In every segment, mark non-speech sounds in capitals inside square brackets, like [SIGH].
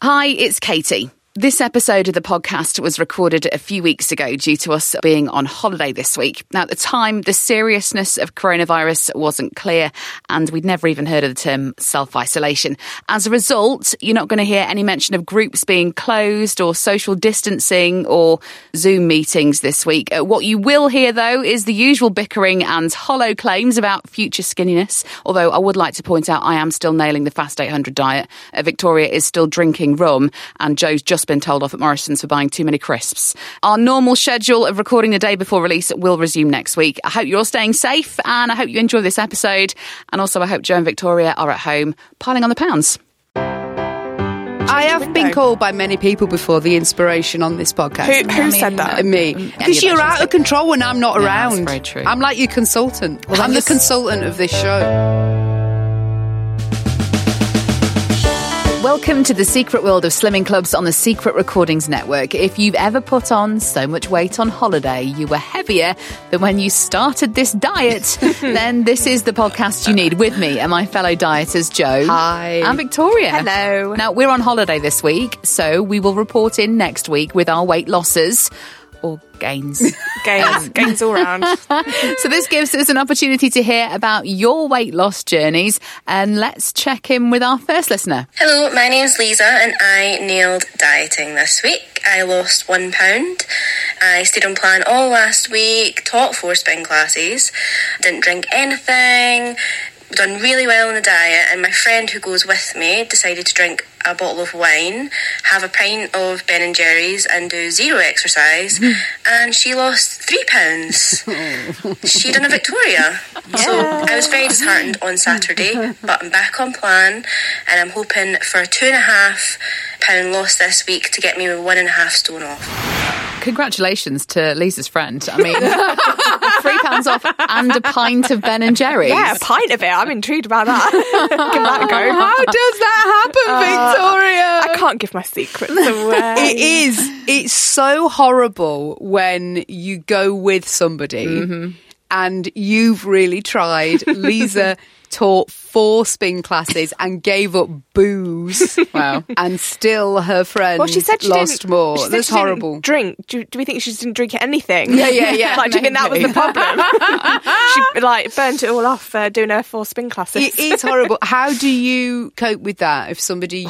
Hi, it's Katy. This episode of the podcast was recorded a few weeks ago due to us being on holiday this week. Now, at the time, the seriousness of coronavirus wasn't clear, and we'd never even heard of the term self isolation. As a result, you're not going to hear any mention of groups being closed or social distancing or Zoom meetings this week. Uh, What you will hear, though, is the usual bickering and hollow claims about future skinniness. Although I would like to point out I am still nailing the Fast 800 diet. Uh, Victoria is still drinking rum, and Joe's just been told off at Morrisons for buying too many crisps. Our normal schedule of recording the day before release will resume next week. I hope you're all staying safe, and I hope you enjoy this episode. And also, I hope Joe and Victoria are at home piling on the pounds. I have been called by many people before the inspiration on this podcast. Who, who said that? Me. Um, because you're out of control when I'm not Yeah, around. that's very true. I'm like your consultant. Well, I'm the consultant of this show. Welcome to the secret world of slimming clubs on the Secret Recordings Network. If you've ever put on so much weight on holiday, you were heavier than when you started this diet, [LAUGHS] then this is the podcast you need with me and my fellow dieters, Joe. Hi. And Victoria. Hello. Now, we're on holiday this week, so we will report in next week with our weight losses or gains. [LAUGHS] Gains, um, gains all round. [LAUGHS] so this gives us an opportunity to hear about your weight loss journeys and let's check in with our first listener. Hello, my name's Lisa and I nailed dieting this week. I lost one pound. I stayed on plan all last week, taught four spin classes, didn't drink anything, done really well on the diet, and my friend who goes with me decided to drink a bottle of wine, have a pint of Ben and Jerry's, and do zero exercise, mm. and she lost three pounds. [LAUGHS] she done a Victoria. So I was very disheartened on Saturday, but I'm back on plan, and I'm hoping for a two and a half pound loss this week to get me one and a half stone off. Congratulations to Lisa's friend. I mean, [LAUGHS] three pounds off and a pint of Ben and Jerry's. Yeah, a pint of it. I'm intrigued about that. [LAUGHS] Give that a go. How does that happen, Victoria? I can't give my secrets [LAUGHS] away. It is. It's so horrible when you go with somebody Mm-hmm. and you've really tried. Lisa [LAUGHS] taught four spin classes and gave up booze. [LAUGHS] Wow. And still her friend Well, she said she lost more. She said That's she didn't horrible. Drink? Do, do we think she didn't drink anything? Yeah, yeah, yeah, [LAUGHS] like, do you think that was the problem? [LAUGHS] she like burnt it all off uh, doing her four spin classes. It is horrible. How do you cope with that if somebody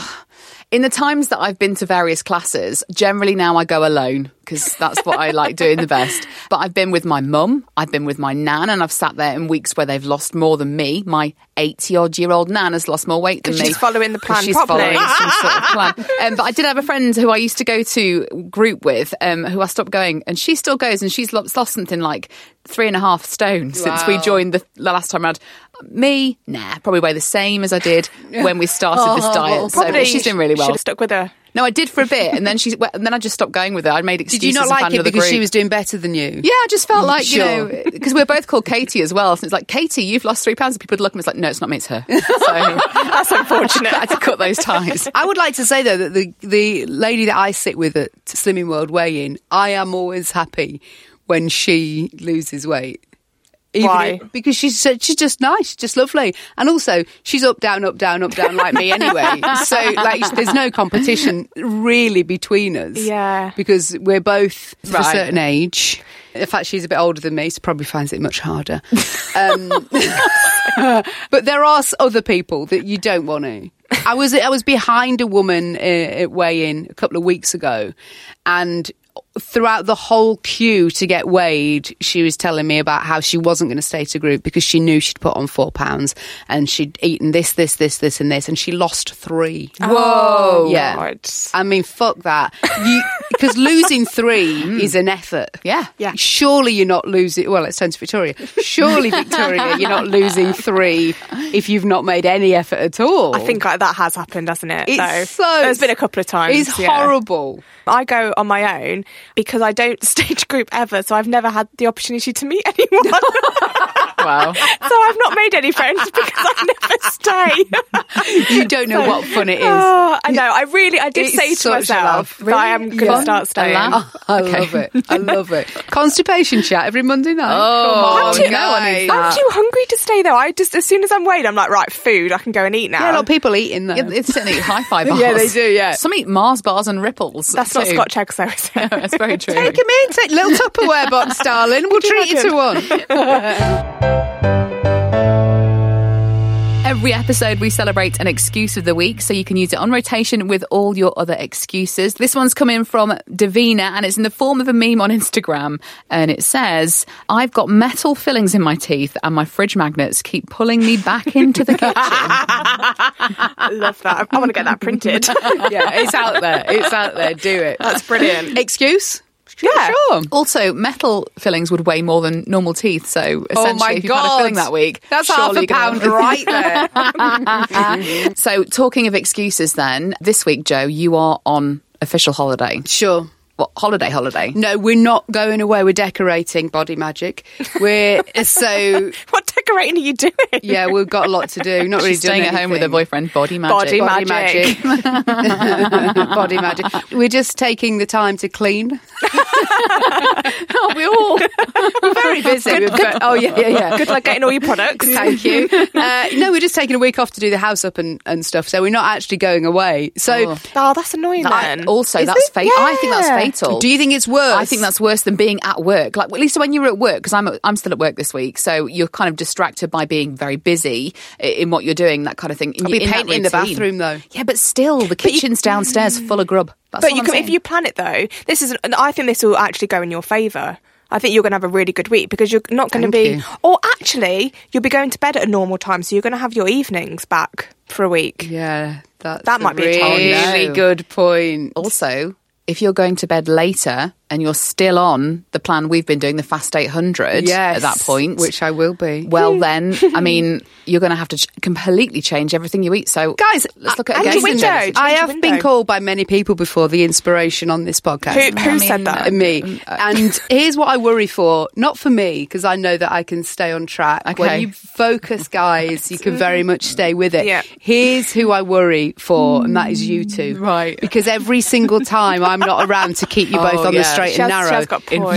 In the times that I've been to various classes, generally now I go alone because that's what I like doing the best. But I've been with my mum, I've been with my nan, and I've sat there in weeks where they've lost more than me. My 80 odd year old nan has lost more weight than me. she's following the plan She's properly. following [LAUGHS] some sort of plan. Um, but I did have a friend who I used to go to group with um, who I stopped going, and she still goes, and she's lost, lost something like three and a half stone since we joined the, the last time around. Me, nah, probably weigh the same as I did [LAUGHS] when we started this diet. So Probably she's doing really well. She should well. have stuck with her. No, I did for a bit, and then she, well, and then I just stopped going with her. I made did excuses. you not like it because she was doing better than you? Yeah, I just felt mm, like Sure. you know because we're both called Katy as well. So it's like Katy, you've lost three pounds, and people would look at me it's like, no, it's not me, it's her. [LAUGHS] So That's unfortunate. I had to cut those ties. I would like to say though that the the lady that I sit with at Slimming World Weigh In, I am always happy when she loses weight. Even Why? if- because she's she's just nice, just lovely, and also she's up down up down up down like me [LAUGHS] anyway. So like [LAUGHS] there's no competition really between us. Yeah. because we're both of a certain age. In fact, she's a bit older than me, so probably finds it much harder. Um, [LAUGHS] but there are other people that you don't want to. I was I was behind a woman uh, at weigh-in a couple of weeks ago, and throughout the whole queue to get weighed, she was telling me about how she wasn't going to stay to group because she knew she'd put on four pounds and she'd eaten this, this, this, this, and this, and she lost three. Oh, Whoa. Yeah. God. I mean, fuck that. Because [LAUGHS] losing three hmm. is an effort. Yeah. Yeah. Surely you're not losing. Well, it's turn to Victoria. Surely, Victoria, you're not [LAUGHS] losing three if you've not made any effort at all. I think like, that has happened, hasn't it? It's though? so- There's been a couple of times. it's yeah. horrible. I go on my own because I don't [LAUGHS] stage group ever, so I've never had the opportunity to meet anyone. [LAUGHS] Wow. so I've not made any friends [LAUGHS] because I never stay. You don't know what fun it is. Oh, I know. I really, I did It's say to myself laugh. that I am going to Yeah. start staying. A laugh. I love it. I love it. Constipation chat every Monday night. Oh, Come on, no one guys. needs I'm too hungry to stay though. I just, as soon as I'm weighed, I'm like, right, food. I can go and eat now. Yeah, a lot of people eating though. Yeah, it's certainly Hi-Fi bars. Yeah, they do, yeah. Some eat Mars bars and ripples. That's not. Scotch eggs, though. Is it? That's very true. Take him in, take little Tupperware box, darling. We'll [LAUGHS] treat you to one. [LAUGHS] Every episode, we celebrate an excuse of the week, so you can use it on rotation with all your other excuses. This one's coming from Davina, and it's in the form of a meme on Instagram. And it says, I've got metal fillings in my teeth, and my fridge magnets keep pulling me back into the kitchen. I [LAUGHS] love that. I, want to get that printed. [LAUGHS] Yeah, it's out there. It's out there. Do it. That's brilliant. Excuse? Yeah. Sure. also, metal fillings would weigh more than normal teeth, so essentially, Oh my if you've had a god! filling that week, That's half a you're gonna- pound [LAUGHS] right there. [LAUGHS] So, talking of excuses, then this week, Joe, you are on official holiday. Sure. What holiday? Holiday? No, we're not going away. We're decorating body magic. We're [LAUGHS] so [LAUGHS] What decorating are you doing? yeah. We've got a lot to do. Not really She's staying doing at home with her boyfriend. Body magic. Body magic. [LAUGHS] body magic. We're just taking the time to clean. Oh, we all. We're very busy. We're ve- oh yeah, yeah, yeah. Good luck getting all your products. Thank you. Uh, no, we're just taking a week off to do the house up and, and stuff. So we're not actually going away. So Oh. Oh, that's annoying I- then. also, Is that's it? fatal. I think that's Yeah. Fatal. do you think it's worse? I think that's worse than being at work. Like at least when you're at work, because I'm I'm still at work this week, so you're kind of distracted by being very busy in what you're doing, that kind of thing. I'll be painting in the bathroom though. Yeah, but still, the kitchen's downstairs full of grub. That's but you can, if you plan it though, this is. and I think this will actually go in your favour. I think you're going to have a really good week because you're not going to be, you. or actually, you'll be going to bed at a normal time, so you're going to have your evenings back for a week. Yeah, that's That might be a really challenge. good point. also, if you're going to bed later and you're still on the plan we've been doing, the Fast 800 Yes, at that point, which I will be. well, [LAUGHS] then, I mean, you're going to have to ch- completely change everything you eat. So, Guys, let's look at a game window. Change I have window. been called by many people before the inspiration on this podcast. Who, who I said that? Uh, me. And [LAUGHS] here's what I worry for. Not for me, because I know that I can stay on track. Okay. When you focus, guys, you can very much stay with it. Yeah. Here's who I worry for, and that is you two. Right. Because every single time I'm not around to keep you [LAUGHS] both Oh, on the yeah. Straight She and narrow, has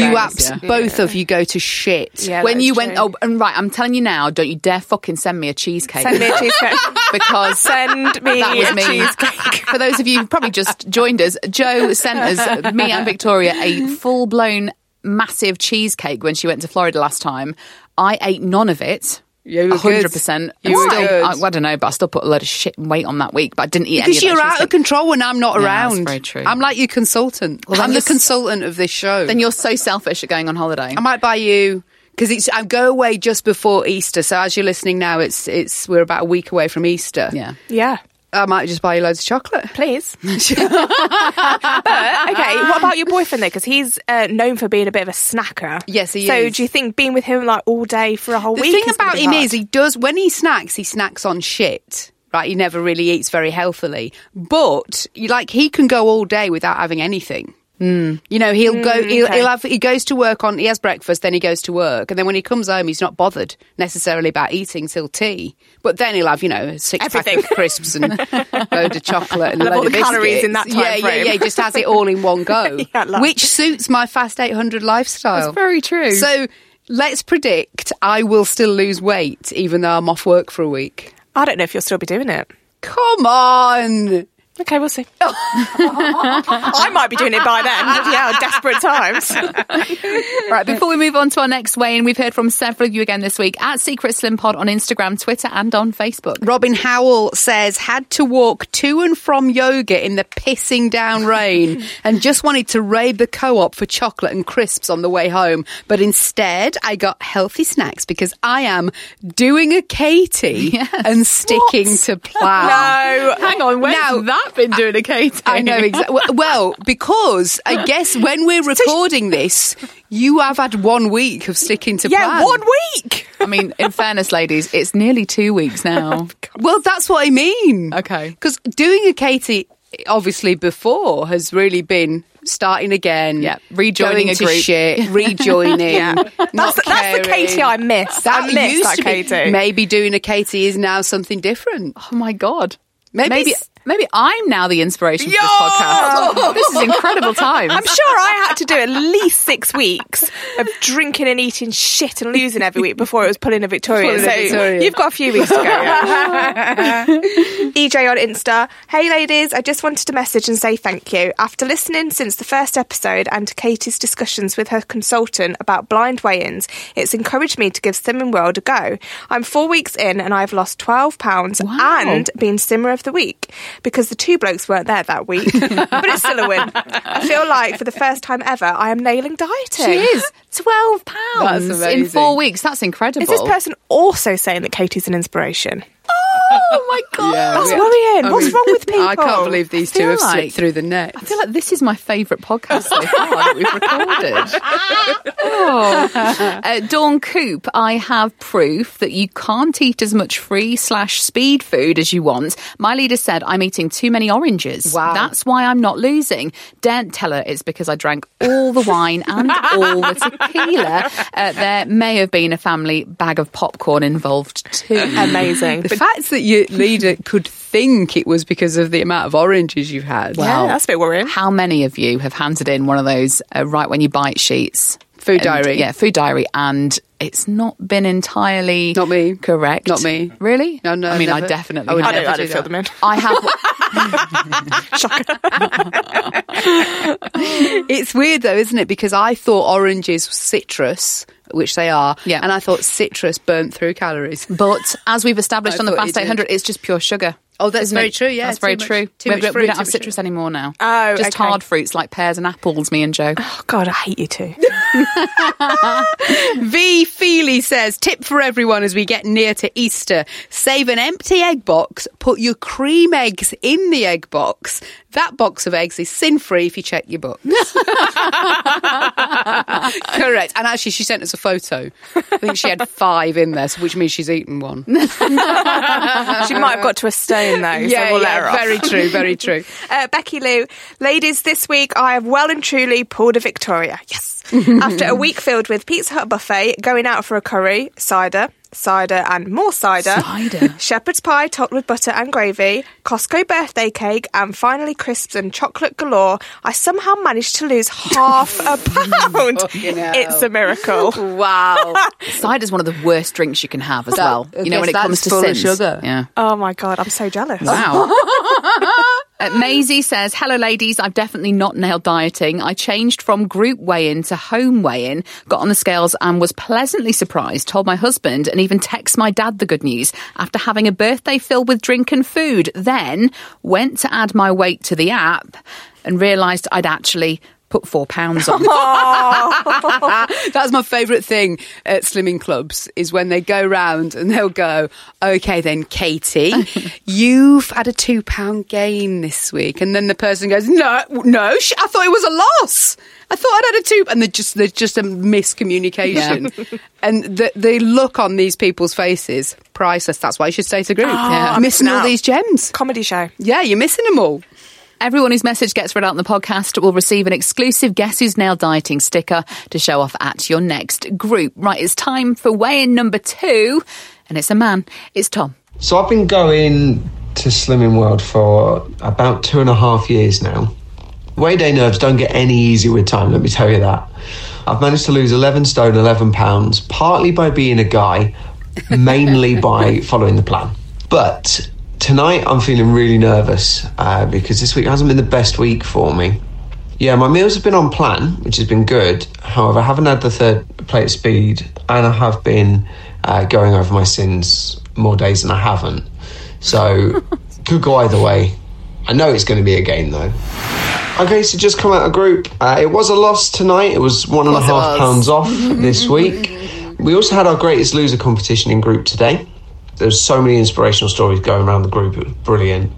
you abs- yeah. both of you go to shit. Yeah, when you went, true. oh, and right, I'm telling you now, don't you dare fucking send me a cheesecake. Send me a cheesecake. [LAUGHS] because [LAUGHS] Send me that was a me. cheesecake. For those of you who probably just joined us, Joe sent us, me and Victoria, a full blown massive cheesecake when she went to Florida last time. I ate none of it. You were hundred good. percent. You were good. I, I don't know, but I still put a lot of shit and weight on that week. But I didn't eat any Because of you're out of cheesecake. control when I'm not Yeah, around. that's very true. I'm like your consultant. Well, I'm the consultant of this show. Then you're so selfish at going on holiday. I might buy you because it's I go away just before Easter. So as you're listening now, it's it's we're about a week away from Easter. yeah. yeah, I might just buy you loads of chocolate. please. [LAUGHS] but okay, what about your boyfriend though? Because he's uh, known for being a bit of a snacker. Yes, he so is. do you think being with him like all day for a whole The week? thing is about him hard? is he does when he snacks, he snacks on shit. Right, he never really eats very healthily, but you- like he can go all day without having anything. Mm. You know, he'll go. He'll, okay. he'll have. He goes to work on. He has breakfast, then he goes to work, and then when he comes home, he's not bothered necessarily about eating till tea. But then he'll have, you know, a six Everything. pack of crisps and a [LAUGHS] load of chocolate and a load all of the calories in that time Yeah, yeah, frame. yeah. He just has it all in one go, [LAUGHS] Yeah, which suits my fast eight hundred lifestyle. That's very true. So let's predict I will still lose weight even though I'm off work for a week. I don't know if you'll still be doing it. Come on. Okay, we'll see. [LAUGHS] I might be doing it by then. [LAUGHS] Bloody hell, desperate times. [LAUGHS] Right, before we move on to our next weigh-in, we've heard from several of you again this week at Secret Slim Pod on Instagram, Twitter, and on Facebook. Robin Howell says had to walk to and from yoga in the pissing down rain and just wanted to raid the co-op for chocolate and crisps on the way home, but instead I got healthy snacks because I am doing a Katy and sticking to plan. No. Hang on, where's Now- that [LAUGHS] been doing a Katy? I know exactly. Well, because I guess when we're [LAUGHS] recording this, you have had one week of sticking to Yeah, plan. one week. I mean, in [LAUGHS] fairness, ladies, it's nearly two weeks now. Oh, well, that's what I mean. Okay. Because doing a Katy, obviously, before has really been starting again. Yeah, rejoining going a to group. shit, rejoining. Yeah. That's, the- that's the. Katy I miss. That I miss used that to be. Katy. Maybe doing a Katy is now something different. Oh my god. Maybe maybe s- maybe I'm now the inspiration for this podcast. [LAUGHS] this is incredible time. I'm sure I had to do at least six weeks of drinking and eating shit and losing every week before it was pulling a Victoria. Pulling a so Victoria. you've got a few weeks to go. EJ [LAUGHS] on Insta. Hey ladies, I just wanted to message and say thank you. After listening since the first episode and to Katy's discussions with her consultant about blind weigh-ins, it's encouraged me to give Slimming World a go. I'm four weeks in and I've lost 12 pounds Wow. and been Slimmer of the Week because the two blokes weren't there that week. [LAUGHS] but it's still a win. I feel like for the first time ever, I am nailing dieting. She is twelve pounds in four weeks. That's incredible. Is this person also saying that Katy's an inspiration? oh my god! That's worrying. I What's wrong with people? [LAUGHS] I can't believe these two have like- slipped through the net. I feel like this is my favourite podcast so [LAUGHS] far that we've recorded. Oh. Uh, Dawn Coop, I have proof that you can't eat as much free slash speed food as you want. My leader said I'm eating too many oranges. Wow. That's why I'm not losing. Don't tell her it's because I drank all the wine and all the tequila. [LAUGHS] Uh, there may have been a family bag of popcorn involved too. Amazing. The But fact that your leader could think it was because of the amount of oranges you've had. yeah, that's a bit worrying. How many of you have handed in one of those uh, right when you bite sheets? Food And- diary. Yeah, food diary. And it's not been entirely Not me. correct. Not me. Really? No, no, I mean, I never. definitely I would have. I don't, I don't do fill them in. I have. [LAUGHS] [LAUGHS] It's weird though, isn't it? Because I thought oranges were citrus, which they are, Yeah. and I thought citrus burnt through calories. But as we've established [LAUGHS] I on the Fast 800, did. it's just pure sugar. Oh, that's very it? true, yeah, that's very much- true. too we, much we- we fruit, don't have citrus anymore now. Oh, just okay. hard fruits like pears and apples. Me and Joe. Oh, God, I hate you too. [LAUGHS] [LAUGHS] V Feely says, tip for everyone as we get near to Easter. Save an empty egg box, put your cream eggs in the egg box. That box of eggs is sin free if you check your books. [LAUGHS] Correct. And actually, she sent us a photo. I think she had five in there, which means she's eaten one. she might have got to a stone though. so we'll off. very true, very true. [LAUGHS] Uh, Becky Lou, ladies, this week I have well and truly pulled a Victoria. Yes. [LAUGHS] After a week filled with Pizza Hut buffet, going out for a curry, cider, cider and more cider, Cider? [LAUGHS] shepherd's pie topped with butter and gravy, Costco birthday cake, and finally crisps and chocolate galore, I somehow managed to lose half a [LAUGHS] pound. It's a miracle. [LAUGHS] Wow. cider is one of the worst drinks you can have as well. You know, when it comes to sins. sugar. Yeah. Oh my God, I'm so jealous. Wow. Uh, Maisie says, Hello, ladies. I've definitely not nailed dieting. I changed from group weigh in to home weigh in, got on the scales and was pleasantly surprised. Told my husband and even text my dad the good news after having a birthday filled with drink and food. Then went to add my weight to the app and realised I'd actually put four pounds on. [LAUGHS] That's my favourite thing at slimming clubs is when they go round and they'll go, okay then, Katy, [LAUGHS] you've had a two pound gain this week. And then the person goes, no, no, sh- I thought it was a loss. I thought I'd had a two, and there's just, there's just a miscommunication. [LAUGHS] and the, the look on these people's faces, priceless. That's why you should stay to group. Oh, yeah. You're missing all these gems. Comedy show. Yeah, you're missing them all. Everyone whose message gets read out in the podcast will receive an exclusive Guess Who's Nailed Dieting sticker to show off at your next group. Right, it's time for weigh in number two, and it's a man. It's Tom. So I've been going to Slimming World for about two and a half years now. Weigh day nerves don't get any easier with time, let me tell you that. I've managed to lose 11 stone, 11 pounds, partly by being a guy, mainly by [LAUGHS] following the plan. But tonight I'm feeling really nervous uh, because this week hasn't been the best week for me. Yeah, my meals have been on plan, which has been good. However, I haven't had the third plate of speed, and I have been uh, going over my sins more days than I haven't. So, [LAUGHS] could go either way. I know it's going to be a game though. Okay, so just come out of group. Uh, it was a loss tonight. It was one and a half pounds off this [LAUGHS] week. We also had our greatest loser competition in group today. There's so many inspirational stories going around the group. It was brilliant.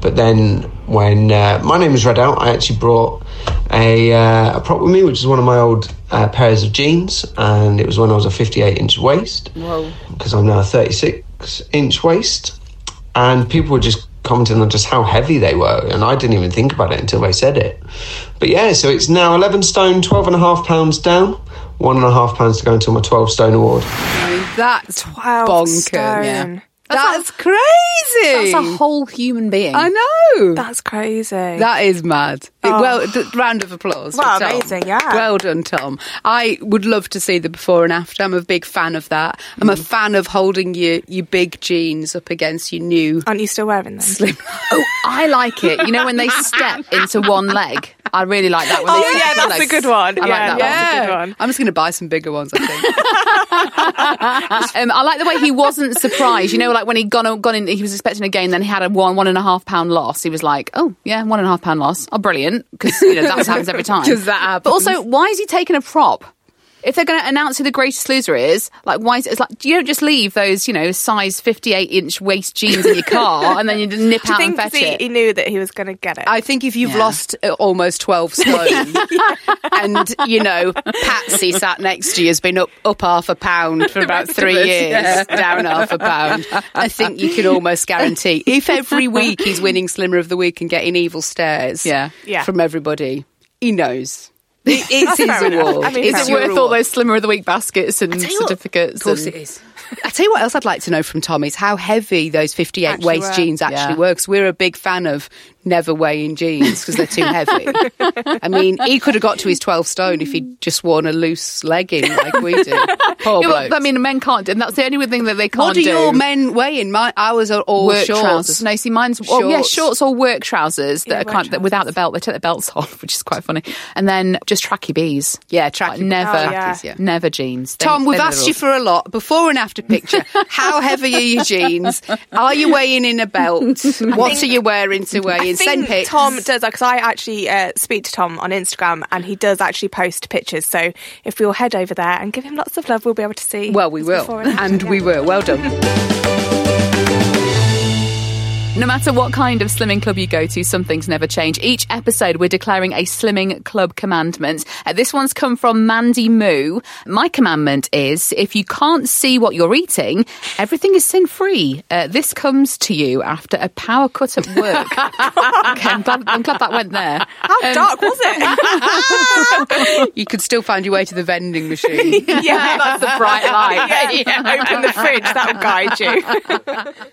But then when uh, my name was read out, I actually brought a, uh, a prop with me, which is one of my old uh, pairs of jeans, and it was when I was a 58 inch waist. Because I'm now a 36 inch waist, and people were just commenting on just how heavy they were, and I didn't even think about it until they said it. But yeah, so it's now 11 stone, 12 and a half pounds down, one and a half pounds to go until my 12 stone award. That's 12 bonkers. stone. Yeah. That's crazy. That's a whole human being. I know. That's crazy. That is mad. It- Oh. well, th- round of applause. for Well, Tom. amazing, yeah. Well done, Tom. I would love to see the before and after. I'm a big fan of that. I'm a Mm. fan of holding your, your big jeans up against your new Aren't you still wearing them? slim. [LAUGHS] Oh, I like it. You know when they step [LAUGHS] into one leg? I really like that. one. Oh, they yeah, that's legs. a good one. I like that yeah. one. That's a good one. I'm just going to buy some bigger ones, I think. [LAUGHS] Um, I like the way he wasn't surprised. You know, like when he'd gone gone in, he was expecting a gain, then he had a one one and a half pound loss. He was like, "Oh yeah, one and a half pound loss. Oh, brilliant!" Because you know that happens every [LAUGHS] time. 'Cause that happens. But also, why is he taking a prop? If they're going to announce who the greatest loser is, like why is it, it's like you don't just leave those you know size fifty eight inch waist jeans in your car and then you [LAUGHS] nip Do you out and think fetch he, it. he knew that he was going to get it? I think if you've Yeah. lost uh, almost 12 [LAUGHS] stone and, you know, Patsy sat next to you has been up, up half a pound for [LAUGHS] about three us, years, yeah. down half a pound, I think you can almost guarantee if every week he's winning Slimmer of the Week and getting evil stares Yeah. Yeah. from everybody, he knows. It- it's [LAUGHS] his fair I mean, is it worth all those Slimmer of the Week baskets and you what, certificates? Of course and- it is. I tell you what else I'd like to know from Tom is how heavy those 58 Actually waist were. jeans actually Yeah. were. 'cause we're a big fan of never weighing jeans because they're too heavy. [LAUGHS] I mean, he could have got to his 12 stone if he'd just worn a loose legging like we do. [LAUGHS] Poor Yeah, blokes. but, I mean, men can't do. And that's the only thing that they can't what do do. your men weigh in? My ours are all work shorts. trousers. No, see, mine's oh yeah, Shorts. shorts or work trousers that Yeah, are kind of, that without the belt. They take the belts [LAUGHS] off, which is quite funny. And then just tracky bees. Yeah, tracky Like, never, Oh, yeah. yeah. never jeans. They- Tom, we've asked you for a lot. Before and after picture. How heavy are your jeans? Are you weighing in a belt? What think- are you wearing to weigh in? Send pics. Tom does because I actually uh, speak to Tom on Instagram and he does actually post pictures. So if we all head over there and give him lots of love, we'll be able to see. Well, we will. after, And yeah. we will. Well done. No matter what kind of slimming club you go to, some things never change. Each episode, we're declaring a slimming club commandment. Uh, this one's come from Mandy Moo. My commandment is if you can't see what you're eating, everything is sin free. Uh, this comes to you after a power cut at work. [LAUGHS] okay, I'm, glad, I'm glad that went there. How dark was it? [LAUGHS] You could still find your way to the vending machine. [LAUGHS] yeah, That's the bright light. yeah. Open the fridge, that'll guide you.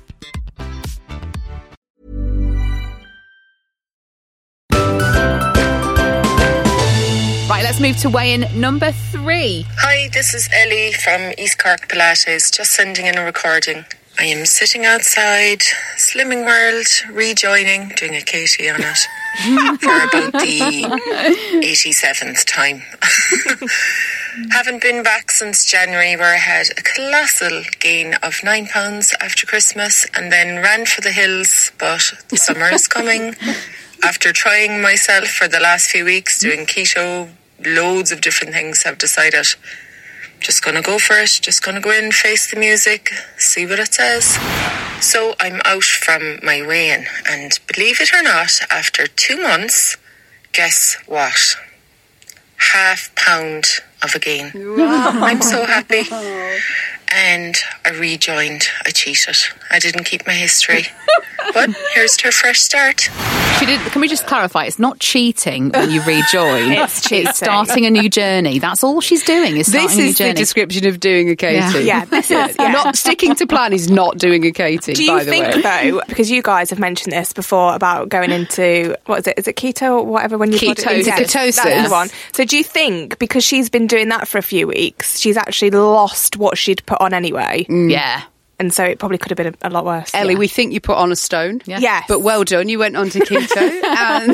let's move to weigh in number three. Hi, this is Ellie from East Cork Pilates, just sending in a recording. I am sitting outside Slimming World, rejoining, doing a Katy on it [LAUGHS] for about the 87th time. [LAUGHS] Haven't been back since January, where I had a colossal gain of nine pounds after Christmas and then ran for the hills. But the summer is coming. [LAUGHS] After trying myself for the last few weeks, doing keto, loads of different things, I've decided just gonna go for it, just gonna go in, face the music, see what it says. So I'm out from my weigh in, and believe it or not, after two months, guess what? Half pound of a gain. I'm so happy. [LAUGHS] And I rejoined. I cheated. I didn't keep my history. [LAUGHS] but here's to a fresh start. She did, can we just clarify? It's not cheating when you rejoin. [LAUGHS] It's cheating. starting a new journey. That's all she's doing. Is starting This a new is the description of doing a Katy. Yeah. Yeah, this is. [LAUGHS] Yeah. Not sticking to plan is not doing a Katy. Do by you the think way. though, because you guys have mentioned this before about going into what is it? Is it keto or whatever when you put it in Ketosis. That's the one. So do you think because she's been doing that for a few weeks, she's actually lost what she'd put on anyway, yeah. and so it probably could have been a, a lot worse. Ellie, we think you put on a stone. Yeah. Yes. But well done, you went on to keto. [LAUGHS] and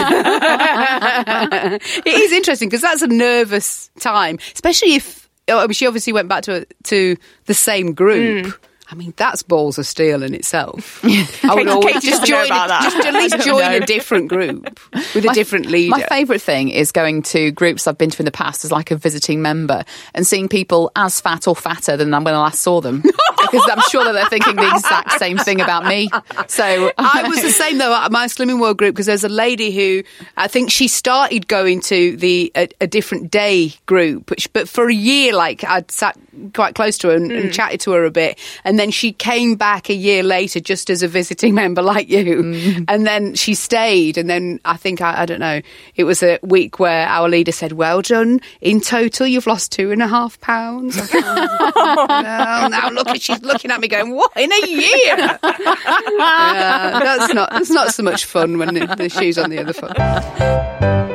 [LAUGHS] it is interesting because that's a nervous time, especially if oh, I mean, she obviously went back to to the same group. Mm. I mean, that's balls of steel in itself. [LAUGHS] I would always just join, that. just at least [LAUGHS] join a different group with a different leader. My favourite thing is going to groups I've been to in the past as like a visiting member and seeing people as fat or fatter than when I last saw them. [LAUGHS] because I'm sure that they're thinking the exact same thing about me. So I was the same though at my Slimming World group because there's a lady who I think she started going to the a, a different day group, she- but for a year, like I'd sat quite close to her and, and mm. chatted to her a bit, and then she came back a year later just as a visiting [LAUGHS] member like you, mm. and then she stayed, and then I think I, I don't know, it was a week where our leader said, "Well done, in total you've lost two and a half pounds." Thought, oh, [LAUGHS] well, now look she's looking at me going, "What in a year?" [LAUGHS] yeah, that's not that's not so much fun when the, the shoe's on the other foot.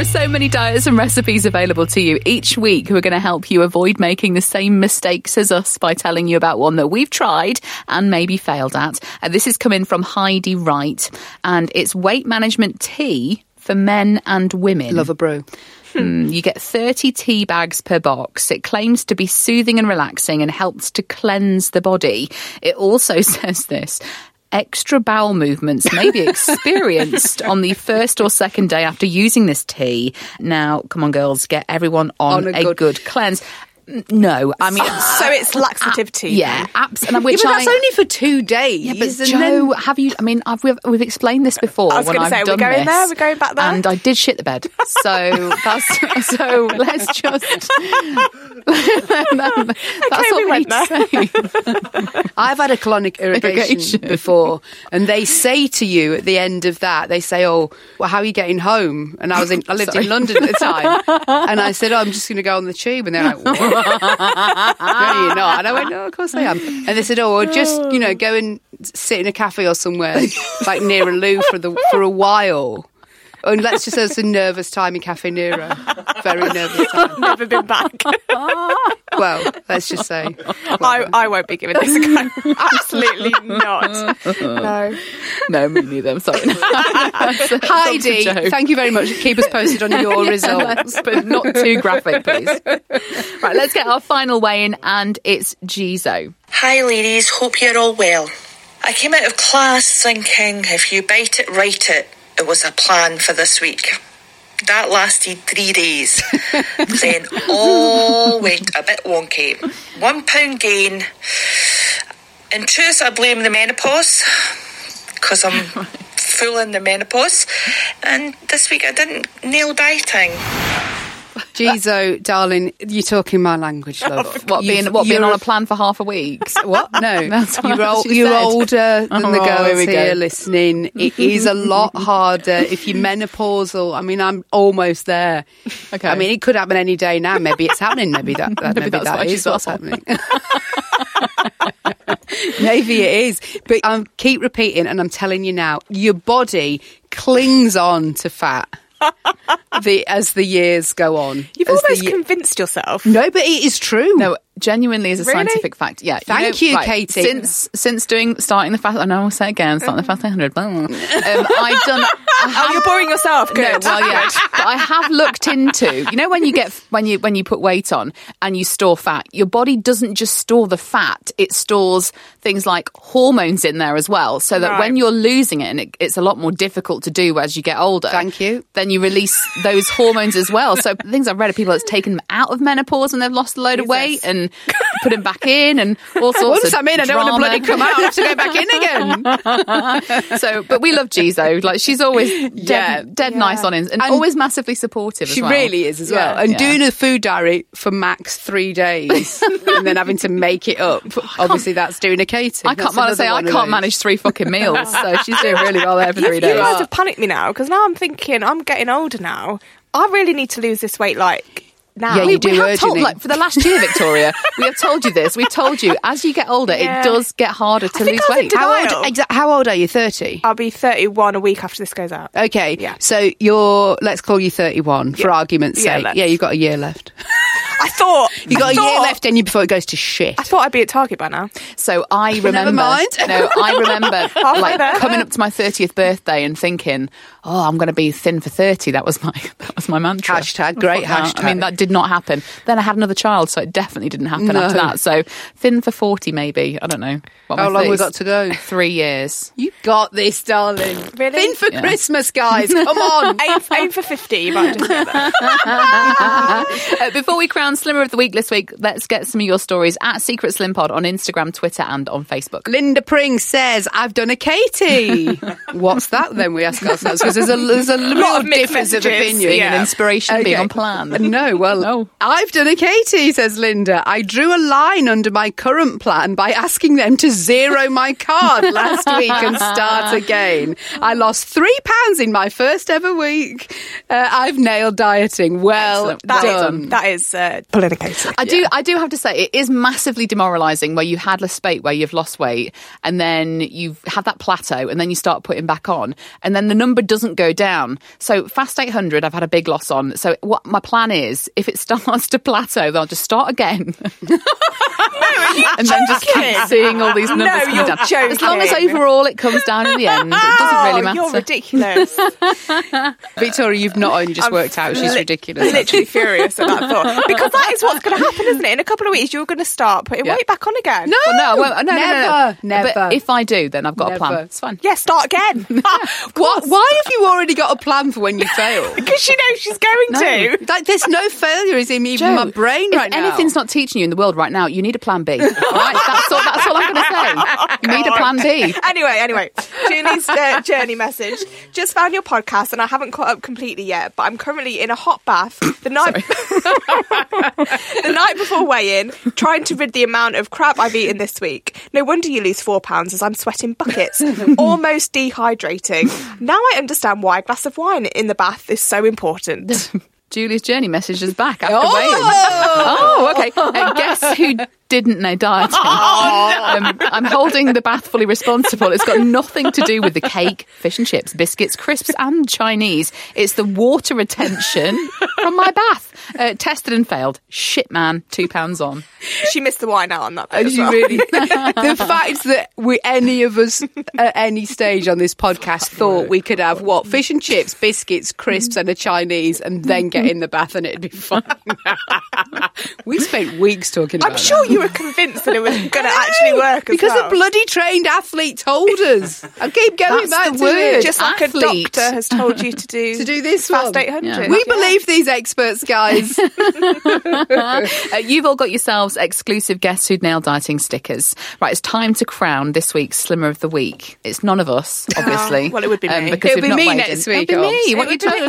There are so many diets and recipes available to you each week who are going to help you avoid making the same mistakes as us by telling you about one that we've tried and maybe failed at. And this is coming from Heidi Wright, and it's weight management tea for men and women. Love a brew. Mm, you get 30 tea bags per box. It claims to be soothing and relaxing and helps to cleanse the body. It also [LAUGHS] says this. Extra bowel movements may be [LAUGHS] experienced on the first or second day after using this tea. Now, come on, girls, get everyone on, On a a, good- good, cleanse. N- No, I mean, [LAUGHS] So it's laxative tea. yeah, then? absolutely. Yeah, Which but that's I, only for two days. yeah, but and Joe, then- have you? I mean, I've, we've, we've explained this before. I was gonna I've say, are we done going this, there? We're going back there? And I did shit the bed. So [LAUGHS] that's so. Let's just. [LAUGHS] that's we all went need to say. I've had a colonic irrigation Irrigation. before, and they say to you at the end of that, they say, "Oh, well, how are you getting home?" And I was in, I lived in London at the time, and I said, "Oh, I'm just going to go on the tube," and they're like, "What?" "No, you're not." And I went, "No, of course I am." And they said, "Oh, well, just you know, go and sit in a cafe or somewhere like near a loo for the for a while." And let's just say it's a nervous time in Caffè Nero. Very nervous time. [LAUGHS] Never been back. [LAUGHS] Well, let's just say. I, I won't be giving this a go. [LAUGHS] Absolutely not. No. No, me neither. I'm sorry. Heidi, thank you very much. Keep us posted on your results. but not too graphic, please. Right, let's get our final weigh in, and it's Jizo. Hi, ladies. Hope you're all well. I came out of class thinking if you bite it, write it, it was a plan for this week. That lasted three days. [LAUGHS] then all went a bit wonky. One pound gain. In truth, I blame the menopause because I'm [LAUGHS] full in the menopause. And this week I didn't nail dieting. [LAUGHS] Jizo, darling, you're talking my language, love. [LAUGHS] What being what being on a plan for half a week? [LAUGHS] What? No, That's what you're, ol- she you're said. older than the Oh, girls here we here listening. It is a lot harder if you're menopausal. I mean, I'm almost there. Okay. I mean, it could happen any day now. Maybe it's happening. Maybe that, that maybe, that's that is what's happening. Maybe it is, but I keep repeating, and I'm telling you now, your body clings on to fat. [LAUGHS] the as the years go on. You've As the almost convinced yourself. no, but it is true. No, genuinely is a Really? scientific fact. Yeah. Thank you, Katy. Since since doing starting the fast, I know I'll say again, starting the fast 100. Um, [LAUGHS] I've done. I Oh, you're boring yourself. No, well, yeah. [LAUGHS] But I have looked into. You know, when you get when you when you put weight on and you store fat, your body doesn't just store the fat; it stores things like hormones in there as well. So that Right. when you're losing it, and it, it's a lot more difficult to do as you get older. Thank you. Then you release those hormones as well. So [LAUGHS] things I've read of people that's taken them out of menopause and they've lost a load of weight and put him back in and all [LAUGHS] sorts What does of that mean? I don't want to bloody come out. I have to go back in again. [LAUGHS] So, but we love Jizo. Like she's always dead, Yeah. dead nice on it and, And always massively supportive. She as well. really is as well. Yeah. And Yeah. doing a food diary for max three days [LAUGHS] and then having to make it up. Obviously, that's doing a Katy. I can't manage. Say I can't manage three fucking meals. So she's doing really well there for You, three you guys have panicked me now because now I'm thinking I'm getting older now. I really need to lose this weight like now. Yeah, we, you do we have urgently. told, like, for the last year, Victoria, we have told you this. We've told you as you get older, Yeah. it does get harder to think lose I was weight. denial. How old, exa- how old are you? 30? I'll be 31 a week after this goes out. Okay, Yeah. so you're, let's call you 31 for argument's Yeah, sake. let's. Yeah, you've got a year left. [LAUGHS] I thought You've got I a year left in you before it goes to shit. I thought I'd be at Target by now. So I [LAUGHS] remember. mind. No, I remember [LAUGHS] like coming up to my thirtieth birthday and thinking, "Oh, I'm going to be thin for 30. That was my [LAUGHS] that was my mantra. Hashtag, great Fuck hashtag. I mean, that did not happen. Then I had another child, so it definitely didn't happen No. after that. So thin for forty, maybe. I don't know. What How my long we 30s? got to go? Three years. You got this, darling. Really? Thin for Yeah. Christmas, guys. Come on. aim, aim for 50. You might just get there. Uh, before we crown Slimmer of the Week this week, let's get some of your stories at Secret Slim Pod on Instagram, Twitter, and on Facebook. Linda Pring says, I've done a Katy. [LAUGHS] What's that then, we ask ourselves? Because there's a, there's a [LAUGHS] real of difference of opinion. Yeah. an inspiration, being on plan. [LAUGHS] No, well, No. I've done a Katy, says Linda. I drew a line under my current plan by asking them to zero my card last week and start again. I lost three pounds in my first ever week. Uh, I've nailed dieting. Well. That is- done. that is uh, pulling a Katy. I do. I do have to say it is massively demoralising where you had a spate where you've lost weight, and then you've had that plateau, and then you start putting back on, and then the number doesn't go down. So fast eight hundred, I've had a big loss on. So what my plan is, if it [LAUGHS] starts to plateau, then I'll just start again. [LAUGHS] no, and then just keep seeing all these numbers No, down. As long as overall it comes down in the end, it doesn't really Oh, matter. You're ridiculous. [LAUGHS] Victoria, you've not only just I'm worked out she's li- ridiculous. Literally furious at that thought. Because that is what's going [LAUGHS] to happen, isn't it? In a couple of weeks, you're going to start putting Yeah. weight back on again. No, Well, no, I won't- no, no, no, no. never, never. But if I do, then I've got a plan. It's fine. Yeah, start again. [LAUGHS] What, why have you already got a plan for when you fail? [LAUGHS] Because she knows she's going to. Like, there's no failure is in even Joe, my brain if right now. anything's not teaching you in the world right now, you need a plan B. All right? That's all, that's all I'm going to say. You need a plan B. Anyway, anyway, Julie's uh, journey message. Just found your podcast and I haven't caught up completely yet, but I'm currently in a hot bath the night [LAUGHS] the night before weigh-in, trying to rid the amount of crap I've eaten this week. No wonder you lose four pounds as I'm sweating buckets, [LAUGHS] almost dehydrating. Now I understand why a glass of wine in the bath is so important. [LAUGHS] Julie's journey message is back after weighing. Oh, okay. Uh, guess who didn't know dieting? um, I'm holding the bath fully responsible. It's got nothing to do with the cake, fish and chips, biscuits, crisps, and Chinese. It's the water retention from my bath. Uh, tested and failed. Shit, man. Two pounds on. She missed the wine out on that bit as you well. really, [LAUGHS] the fact that we any of us at any stage on this podcast thought we could have what fish and chips, biscuits, crisps, and a Chinese, and then get in the bath and it'd be fun. [LAUGHS] we spent weeks talking about. I'm sure that. you were convinced that it was going to actually work as because well. a bloody trained athlete told us. I keep going That's back the to word. it. just like a doctor has told you to do [LAUGHS] To do this fast one. 800. Yeah. we believe these experts, guys. [LAUGHS] [LAUGHS] Uh, you've all got yourselves exclusive Guess Who'd Nailed Dieting stickers. Right, it's time to crown this week's Slimmer of the Week. It's none of us, obviously. Um, well, it would be me. because It'll we've be not me weighed next in. week, It'll be me. What are you would be talking me.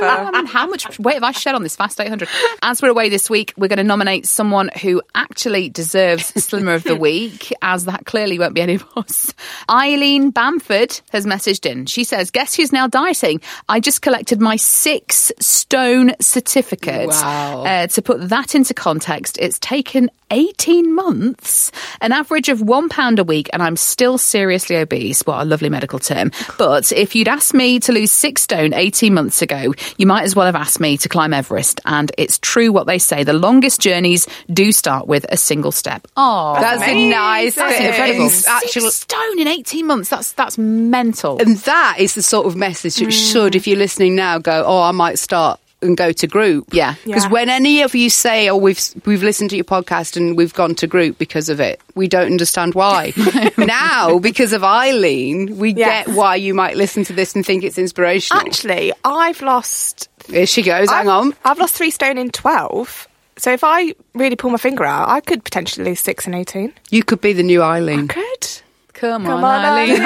about? Hello. How much weight have I shed on this Fast 800? As we're away this week, we're going to nominate someone who actually deserves Slimmer of the [LAUGHS] Week, as that clearly won't be any [LAUGHS] of us. Eileen Bamford has messaged in. She says, Guess who's now dieting? I just collected my six stone certificate. Wow. Uh, to put that into context, it's taken 18 months, an average of one pound a week, and I'm still seriously obese. What a lovely medical term. But if you'd asked me to lose six stone 18 months ago, you might as well have asked me to climb Everest. And it's true what they say the longest journeys do start with a single step. Oh, That's a nice That's bit incredible. Six actual stone in 18 months. That's, that's mental. And that is the sort of message that mm. should, if you're listening now, go, oh, I might start and go to group. Yeah. Because Yeah. when any of you say, oh, we've we've listened to your podcast and we've gone to group because of it, we don't understand why. [LAUGHS] now, because of Eileen, we get why you might listen to this and think it's inspirational. Actually, I've lost. Here she goes. Hang I've, on. I've lost three stone in 12. So if I really pull my finger out, I could potentially lose six and 18. You could be the new Eileen. I Could. Come, Come on, Eileen.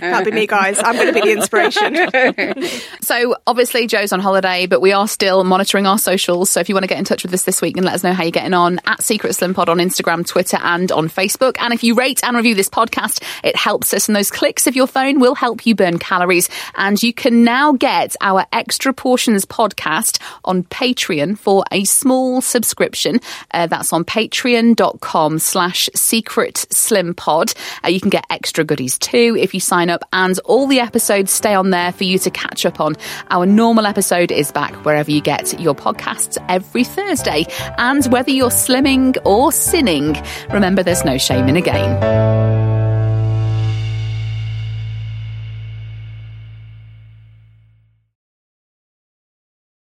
That'll be me, guys. I'm going to be the inspiration. [LAUGHS] So obviously Joe's on holiday, but we are still monitoring our socials. So if you want to get in touch with us this week and let us know how you're getting on at Secret Slim Pod on Instagram, Twitter, and on Facebook. And if you rate and review this podcast, it helps us. And those clicks of your phone will help you burn calories. And you can now get our extra portions podcast on Patreon for a small subscription. Uh, that's on patreon.com slash secret pod. Uh, you can get extra goodies too if you sign up and all the episodes stay on there for you to catch up on. Our normal episode is back wherever you get your podcasts every Thursday. And whether you're slimming or sinning, remember there's no shame in a game.